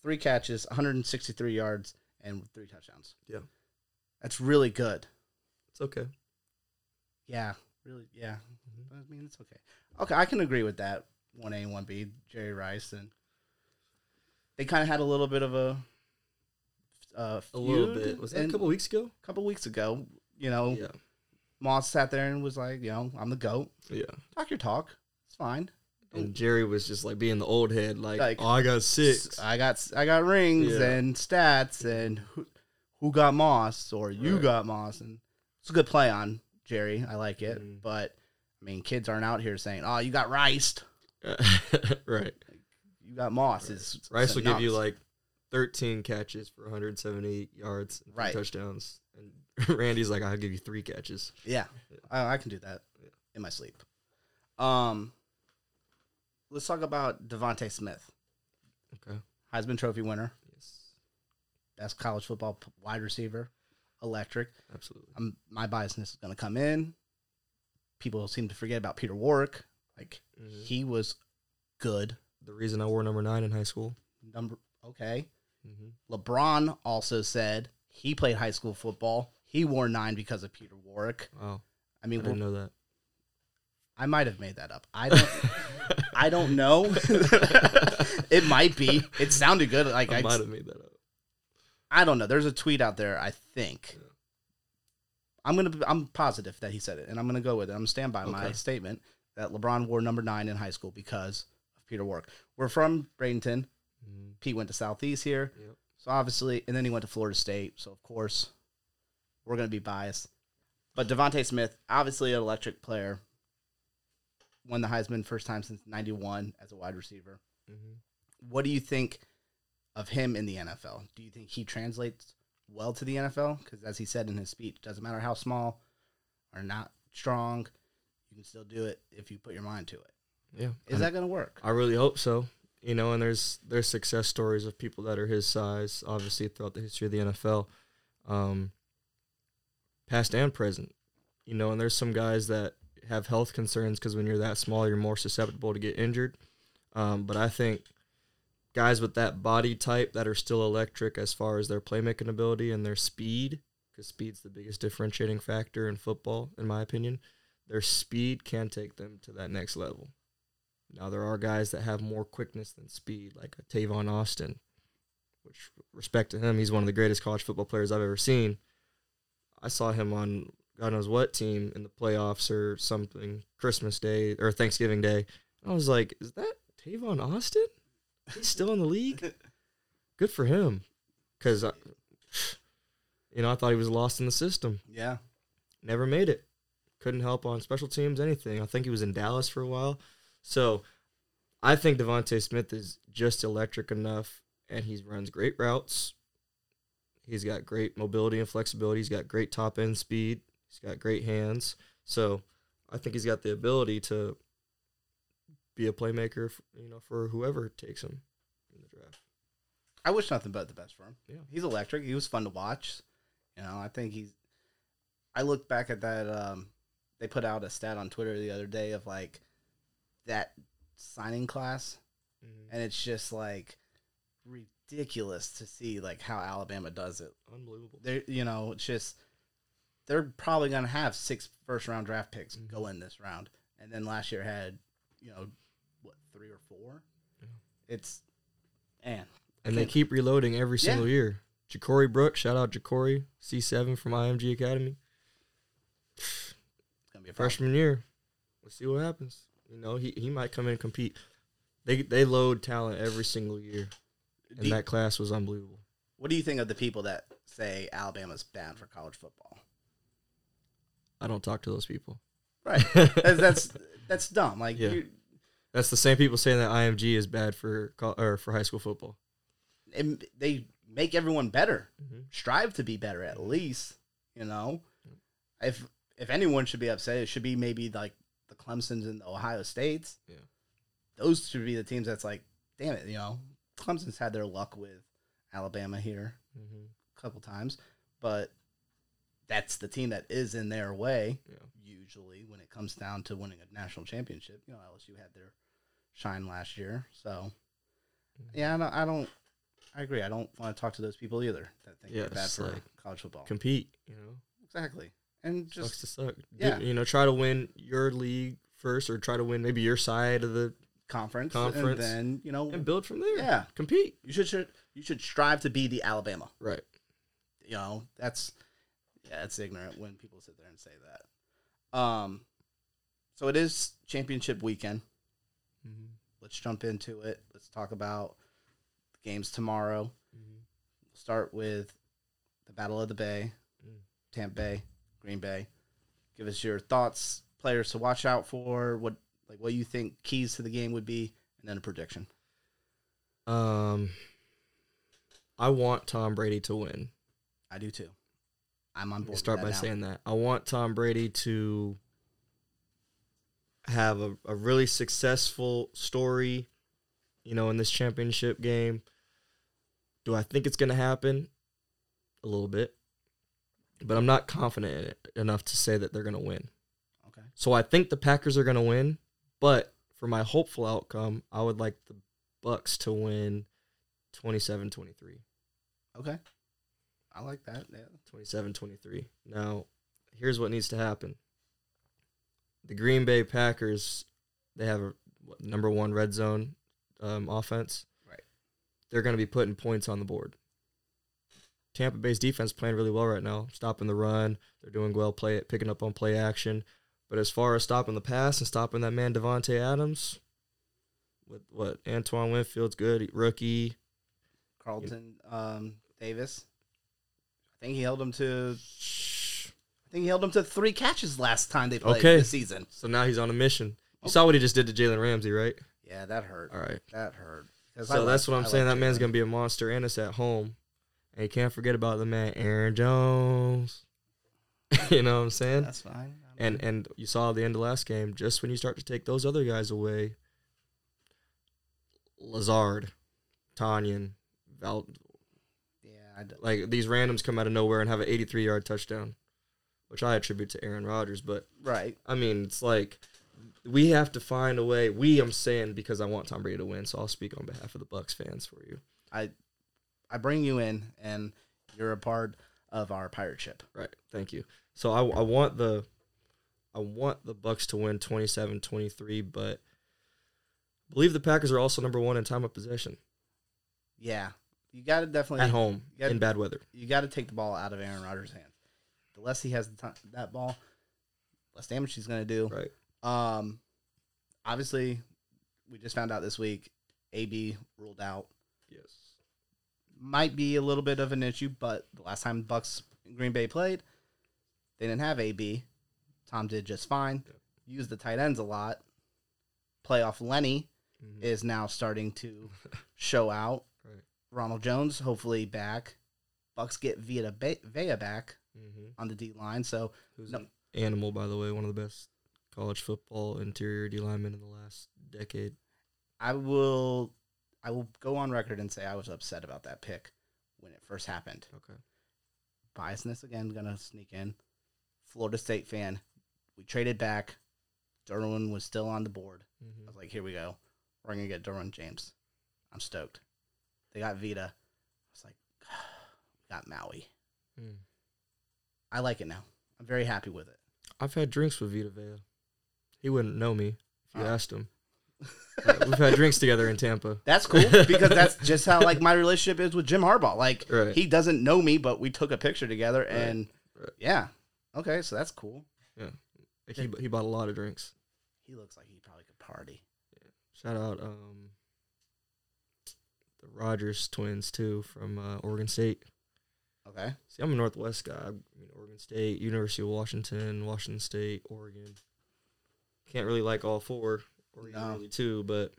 three catches, 163 yards, and three touchdowns. Yeah. That's really good. it's okay Yeah, really. Yeah, I mean it's okay. Okay, I can agree with that. One A and one B, Jerry Rice, and they kind of had a little bit of a uh, a little bit was that a couple weeks ago A couple weeks ago. You know, yeah Moss sat there and was like, you know, I'm the goat. yeah Talk your talk. It's fine. and Jerry was just like being the old head like, Like, oh I got six I got I got rings Yeah. and stats and who, who got Moss or you Right. got Moss and it's a good play on Jerry. I like it, Mhm. but I mean, kids aren't out here saying, "Oh, you got Rice, right you got Moss." Is Rice will give you like 13 catches for 178 yards, and Right. touchdowns, and Randy's like, I'll give you three catches. yeah, I, I can do that Yeah. in my sleep. Um, let's talk about DeVonta Smith, Okay. Heisman Trophy winner, Yes. best college football p- wide receiver, electric. Absolutely. I'm, my biasness is going to come in. People seem to forget about Peter Warrick. Like Mhm. he was good. The reason I wore number nine in high school. Number okay. Mm-hmm. LeBron also said he played high school football. He wore nine because of Peter Warrick. Oh, I mean, I didn't know that. I might have made that up. I don't. I don't know. it might be. It sounded good. Like I I, might have made that up. I don't know. There's a tweet out there. I think. I'm gonna. I'm positive that he said it, and I'm gonna go with it. I'm gonna stand by my statement that LeBron wore number nine in high school because of Peter Warrick. We're from Bradenton. Mm-hmm. Pete went to Southeast here. Yep. So obviously, and then he went to Florida State. So of course, we're going to be biased. But DeVonta Smith, obviously an electric player, won the Heisman first time since '91 as a wide receiver. Mm-hmm. What do you think of him in the NFL? Do you think he translates well to the NFL? Because as he said in his speech, doesn't matter how small or not strong, you can still do it if you put your mind to it. Yeah. Is that going to work? I really hope so. You know, and there's there's success stories of people that are his size, obviously throughout the history of the NFL, um, past and present. You know, and there's some guys that have health concerns because when you're that small, you're more susceptible to get injured. Um, but I think guys with that body type that are still electric as far as their playmaking ability and their speed, because speed's the biggest differentiating factor in football, in my opinion. Their speed can take them to that next level. Now there are guys that have more quickness than speed, like a Tavon Austin, which respect to him, he's one of the greatest college football players I've ever seen. I saw him on God knows what team in the playoffs or something, Christmas Day or Thanksgiving Day. I was like, is that Tavon Austin? He's still in the league. Good for him, because you know I thought he was lost in the system. Yeah. Never made it. Couldn't help on special teams, anything. I think he was in Dallas for a while. So I think DeVonta Smith is just electric enough, and he runs great routes. He's got great mobility and flexibility. He's got great top end speed. He's got great hands. So I think he's got the ability to be a playmaker, f- you know, for whoever takes him in the draft. I wish nothing but the best for him. Yeah. He's electric. He was fun to watch. You know, I think he's. I looked back at that. Um, they put out a stat on Twitter the other day of like that signing class, and it's just like ridiculous to see like how Alabama does it. Unbelievable. They, you know, it's just they're probably gonna have six first round draft picks go in this round, and then last year had, you know, three or four. It's, man, And they Can't- keep reloading every Yeah. single year. Ja'Cory Brooks, shout out Ja'Cory, C7 from IMG Academy. it's gonna be a problem. Freshman year. Let's see what happens. You know, he, he might come in and compete. They they load talent every single year. And Do- that class was unbelievable. What do you think of the people that say Alabama's bad for college football? I don't talk to those people. Right. that's, that's that's dumb. Like Yeah. you, That's the same people saying that IMG is bad for or for high school football. it, they make everyone better. Mhm. Strive to be better at least. You know, if if anyone should be upset, it should be maybe like the Clemson's and the Ohio States. Yeah. Those should be the teams that's like, damn it, you know, Clemson's had their luck with Alabama here Mm-hmm. a couple times, but that's the team that is in their way. Yeah. Usually, when it comes down to winning a national championship, you know, LSU had their shine last year. So, mm-hmm. yeah, I don't, I don't, I agree. I don't want to talk to those people either that think Yeah, they're bad for like college football. Compete, you know. exactly, and just Sucks to suck. Do- yeah. you know, try to win your league first or try to win maybe your side of the conference, Conference. and then you know, and build from there. Yeah. Compete. you should, should you should strive to be the Alabama. Right. you know that's yeah it's ignorant when people sit there and say that. Um so it is championship weekend. Mm-hmm. let's jump into it. Let's talk about the games tomorrow. Start with the battle of the bay tampa bay green bay. Give us your thoughts players to watch out for what like what you think keys to the game would be and then a prediction. Um, I want Tom Brady to win. i do too i'm on board start by now. saying that. I want Tom Brady to have a, a really successful story, you know, in this championship game. Do I think it's going to happen? A little bit. But I'm not confident enough to say that they're going to win. okay So I think the Packers are going to win, but for my hopeful outcome, I would like the Bucks to win 27-23. okay i like that yeah 27 23. Now, here's what needs to happen. The Green Bay Packers, they have a what, number one red zone um, offense. Right. They're going to be putting points on the board. Tampa Bay's defense playing really well right now, stopping the run. They're doing well, play picking up on play action. But as far as stopping the pass and stopping that man Davante Adams, with what Antoine Winfield's good rookie. Carlton um, Davis. I think he held him to. I think he held him to three catches last time they played Okay. this season. So now he's on a mission. You oh. saw what he just did to Jalen Ramsey, right? Yeah, that hurt. All right. That hurt. 'Cause I So like- that's what I'm I saying. like That man's Jalen. gonna be a monster, and it's at home. And you can't forget about the man Aaron Jones. you know what I'm saying? That's fine. And and you saw the end of last game, just when you start to take those other guys away, Lazard, Tonyan, Val, like these randoms come out of nowhere and have an 83 yard touchdown, which I attribute to Aaron Rodgers. But right. I mean, it's like we have to find a way. We, I'm saying because I want Tom Brady to win, so I'll speak on behalf of the Bucks fans for you. I I bring you in, and you're a part of our pirate ship. Right. Thank you. So I, I want the I want the Bucks to win 27-23, but I believe the Packers are also number 1 in time of possession Yeah, you got to definitely at home gotta- in bad weather. You got to take the ball out of Aaron Rodgers' hands. The less he has the ti- that ball, the less damage he's going to do. Right. Um, obviously, we just found out this week, AB ruled out. Yes. Might be a little bit of an issue, but the last time Bucks Green Bay played, they didn't have AB. Tom did just fine. Used the tight ends a lot. Playoff Lenny Mhm. is now starting to show out. Ronald Jones, hopefully back. Bucks get Vita ba- Vea back Mhm. on the D line. So Who's No. an animal by the way, one of the best college football interior D linemen in the last decade. I will I will go on record and say I was upset about that pick when it first happened. Okay. Biasness again gonna sneak in. Florida State fan. We traded back. Derwin was still on the board. I Mhm. was like, here we go. We're gonna get Derwin James. I'm stoked. They got Vita. I was like, got Maui. Mm. I like it now. I'm very happy with it. I've had drinks with Vita Vea. He wouldn't know me if you Oh. asked him. We've had drinks together in Tampa. That's cool because that's just how like my relationship is with Jim Harbaugh. Like Right. he doesn't know me, but we took a picture together, and Right. yeah, okay, so that's cool. Like, he, he bought a lot of drinks. He looks like he probably could party. Shout out um, the Rodgers twins too from uh, Oregon State. Okay, See, I'm a Northwest guy. I mean, Oregon State, University of Washington, Washington State, Oregon. Can't really like all four. Oregon No. really too, but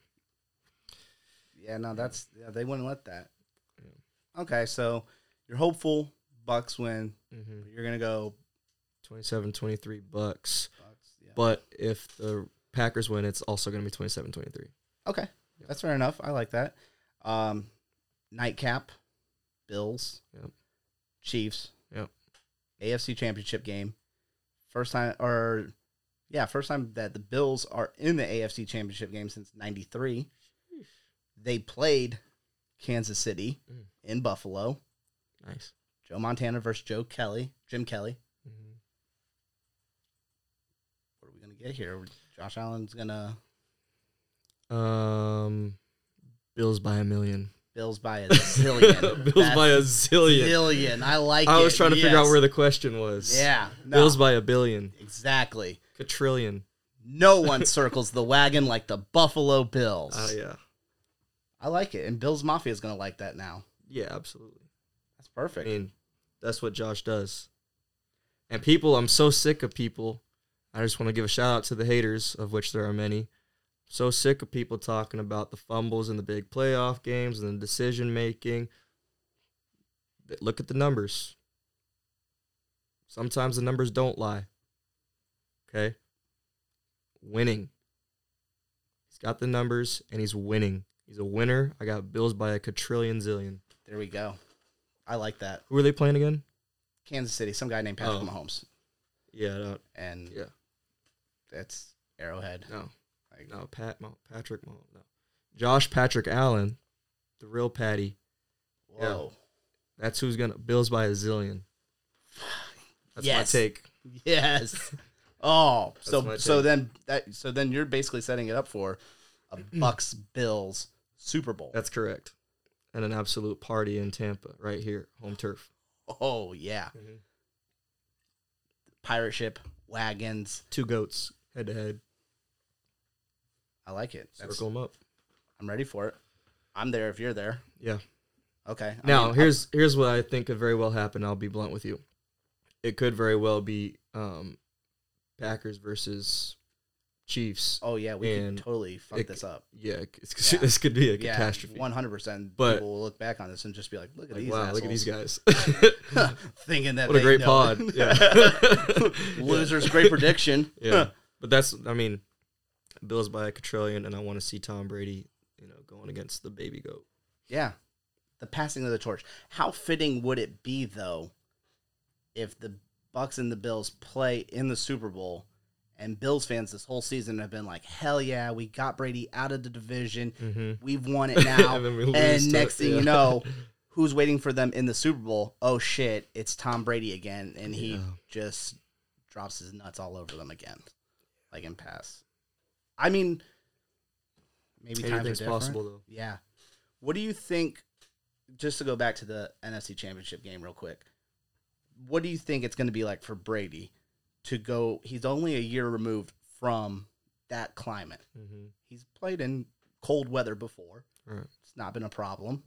yeah, no, that's yeah, they wouldn't let that. Yeah. Okay, so you're hopeful Bucks win. mhm. You're gonna go 27-23 Bucks. Bucks. Yeah. But if the Packers win, it's also going to be 27-23. Okay, that's fair enough. I like that. Um, nightcap, Bills, Yep. Chiefs, Yep. AFC Championship game. First time, or yeah, first time that the Bills are in the AFC Championship game since '93. They played Kansas City Mm. in Buffalo. Nice. Joe Montana versus Joe Kelly, Jim Kelly. Mhm. What are we gonna get here? Josh Allen's gonna Um, Bills by a million. Bills by a zillion. Bills That's by a zillion. zillion. I like. It. I was it. trying to figure out where the question was. Yeah, no, Bills by a billion. exactly. Quadrillion. No one circles the wagon like the Buffalo Bills. Oh yeah. I like it, and Bills Mafia is gonna like that now. Yeah, absolutely. That's perfect. I mean, that's what Josh does. And people, I'm so sick of people. I just want to give a shout out to the haters, of which there are many. So sick of people talking about the fumbles in the big playoff games and the decision making. Look at the numbers. Sometimes the numbers don't lie. Okay? Winning. He's got the numbers and he's winning. He's a winner. I got Bills by a quadrillion zillion. there we go. I like that. Who are they playing again? Kansas City, some guy named Patrick Oh. Mahomes, Yeah, no, and yeah, that's Arrowhead. no, Like, no, Pat, Mo, Patrick, Mo, no, Josh Patrick Allen, the real Patty. Whoa. That's who's gonna Bills by a zillion. That's Yes. my take. Yes. Oh, so so then that so then you're basically setting it up for a Bucks Bills Super Bowl. That's correct. And an absolute party in Tampa, right here, home turf. oh yeah. Mhm. Pirate ship, wagons. Two goats, head to head. I like it. That's, Circle them up. I'm ready for it. I'm there if you're there. Yeah. Okay. I Now mean, here's here's what I think could very well happen. I'll be blunt with you. It could very well be um, Packers versus Chiefs. Oh yeah, we can totally fuck it- this up. Yeah, it's, Yeah. this could be a Yeah, catastrophe. one hundred percent. But- People will look back on this and just be like, "Look at Like, these wow, look at these guys. thinking that what a great know. pod. Yeah. Losers, great prediction. yeah. But that's I mean, Bills by a quadrillion, and I want to see Tom Brady, you know, going against the baby goat. Yeah. The passing of the torch. How fitting would it be though if the Bucks and the Bills play in the Super Bowl and Bills fans this whole season have been like, "Hell yeah, we got Brady out of the division. Mm-hmm. We've won it now." And and lose to- next thing yeah. you know, who's waiting for them in the Super Bowl? Oh shit, it's Tom Brady again and he Yeah. just drops his nuts all over them again. Like in pass. I mean, maybe times are different. possible though. Yeah. What do you think? Just to go back to the NFC Championship game real quick, what do you think it's going to be like for Brady to go? He's only a year removed from that climate. Mm-hmm. He's played in cold weather before. Right. It's not been a problem.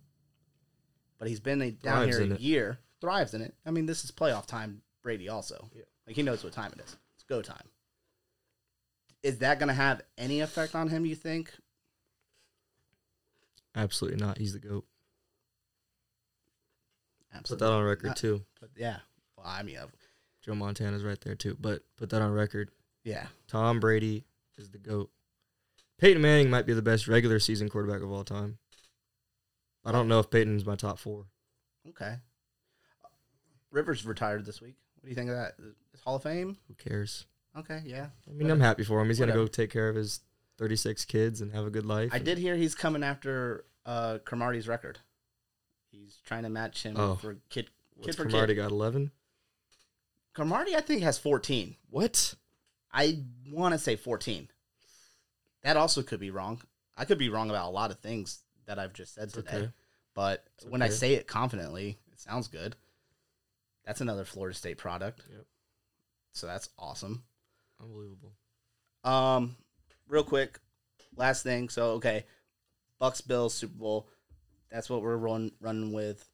But he's been a, down Thrives here a it. year, thrives in it. I mean, this is playoff time. Brady also, Yeah. like he knows what time it is. It's go time. Is that going to have any effect on him? You think? Absolutely not. He's the goat. Put that on record not. too. But yeah, well, I mean, uh, Joe Montana's right there too. But put that on record. yeah, Tom Brady is the GOAT. Peyton Manning might be the best regular season quarterback of all time. I don't know if Peyton's my top four. okay. Rivers retired this week. What do you think of that? Is Hall of Fame? Who cares? Okay, yeah. I mean, I'm happy for him. He's gonna go take care of his 36 kids and have a good life. I did hear he's coming after uh Cromartie's record. He's trying to match him Oh. for kid kid for Cromartie kid. got 11. Cromartie, I think, has 14. What? I want to say 14. That also could be wrong. I could be wrong about a lot of things that I've just said It's today. okay. But when I say it confidently, it sounds good. That's another Florida State product. Yep. So that's awesome. Unbelievable. Um, real quick, last thing. So okay, Bucks Bills Super Bowl. That's what we're run, running with.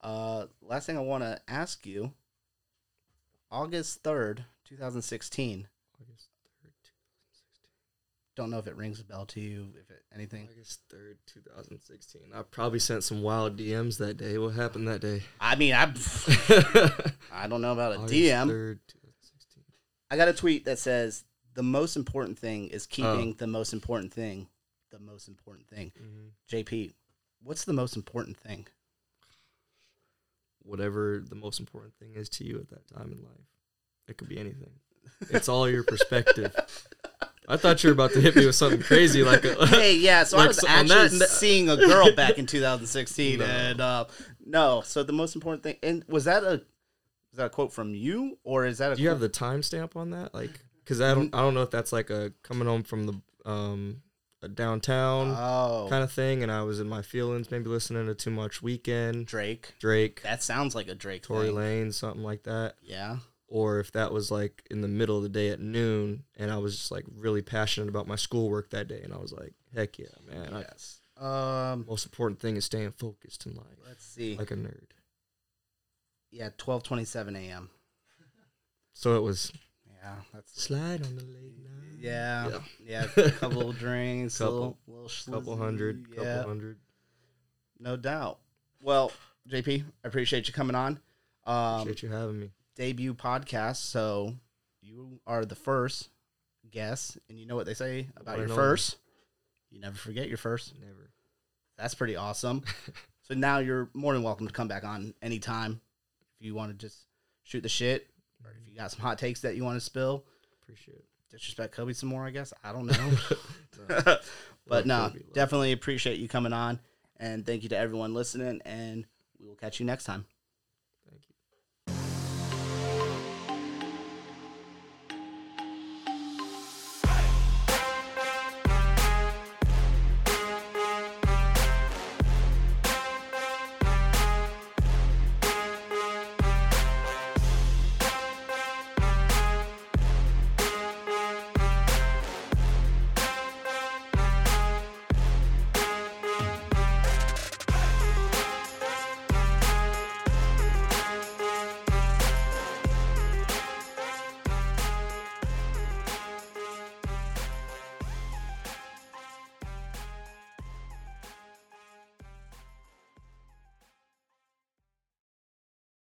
Uh, last thing I want to ask you. August third, two thousand sixteen. August 3rd, two thousand sixteen. Don't know if it rings a bell to you. If it anything. August 3rd, 2016. I probably sent some wild DMs that day. What happened that day? I mean, I I don't know about a August DM. 3rd, 2016. I got a tweet that says the most important thing is Oh. keeping the most important thing, the most important thing. Mhm. JP, what's the most important thing? Whatever the most important thing is to you at that time in life. It could be anything. It's all your perspective. I thought you were about to hit me with something crazy like a hey, yeah. So I was actually that- seeing a girl back in 2016, No. and uh, no. So the most important thing, and was that a that a quote from you, or is that a Do you have the timestamp on that? Like, because I don't, I don't know if that's like a coming home from the um a downtown oh kind of thing, and I was in my feelings, maybe listening to too much Weeknd, Drake? Drake, That sounds like a Drake Tory thing. Lane, something like that, Yeah. or if that was like in the middle of the day at noon, and I was just like really passionate about my schoolwork that day, and I was like, heck yeah, man! I, Yes. Um. most important thing is staying focused in life, Let's see. like a nerd. Yeah, 12:27 a.m. So it was Yeah, that's slide on the late night. yeah, Yeah. yeah. A couple of drinks, Couple- little, little couple schlizzy, hundred, yeah. couple hundred. No doubt. Well, JP, I appreciate you coming on. Um, Appreciate you having me. debut podcast, so you are the first guest, and you know what they say about I your know. first. You never forget your first. Never. That's pretty awesome. so now you're more than welcome to come back on anytime if you want to just shoot the shit, or if you got some hot takes that you want to spill. Appreciate it. Disrespect Kobe some more, I guess. I don't know. but no, definitely appreciate you coming on, and thank you to everyone listening. And we will catch you next time.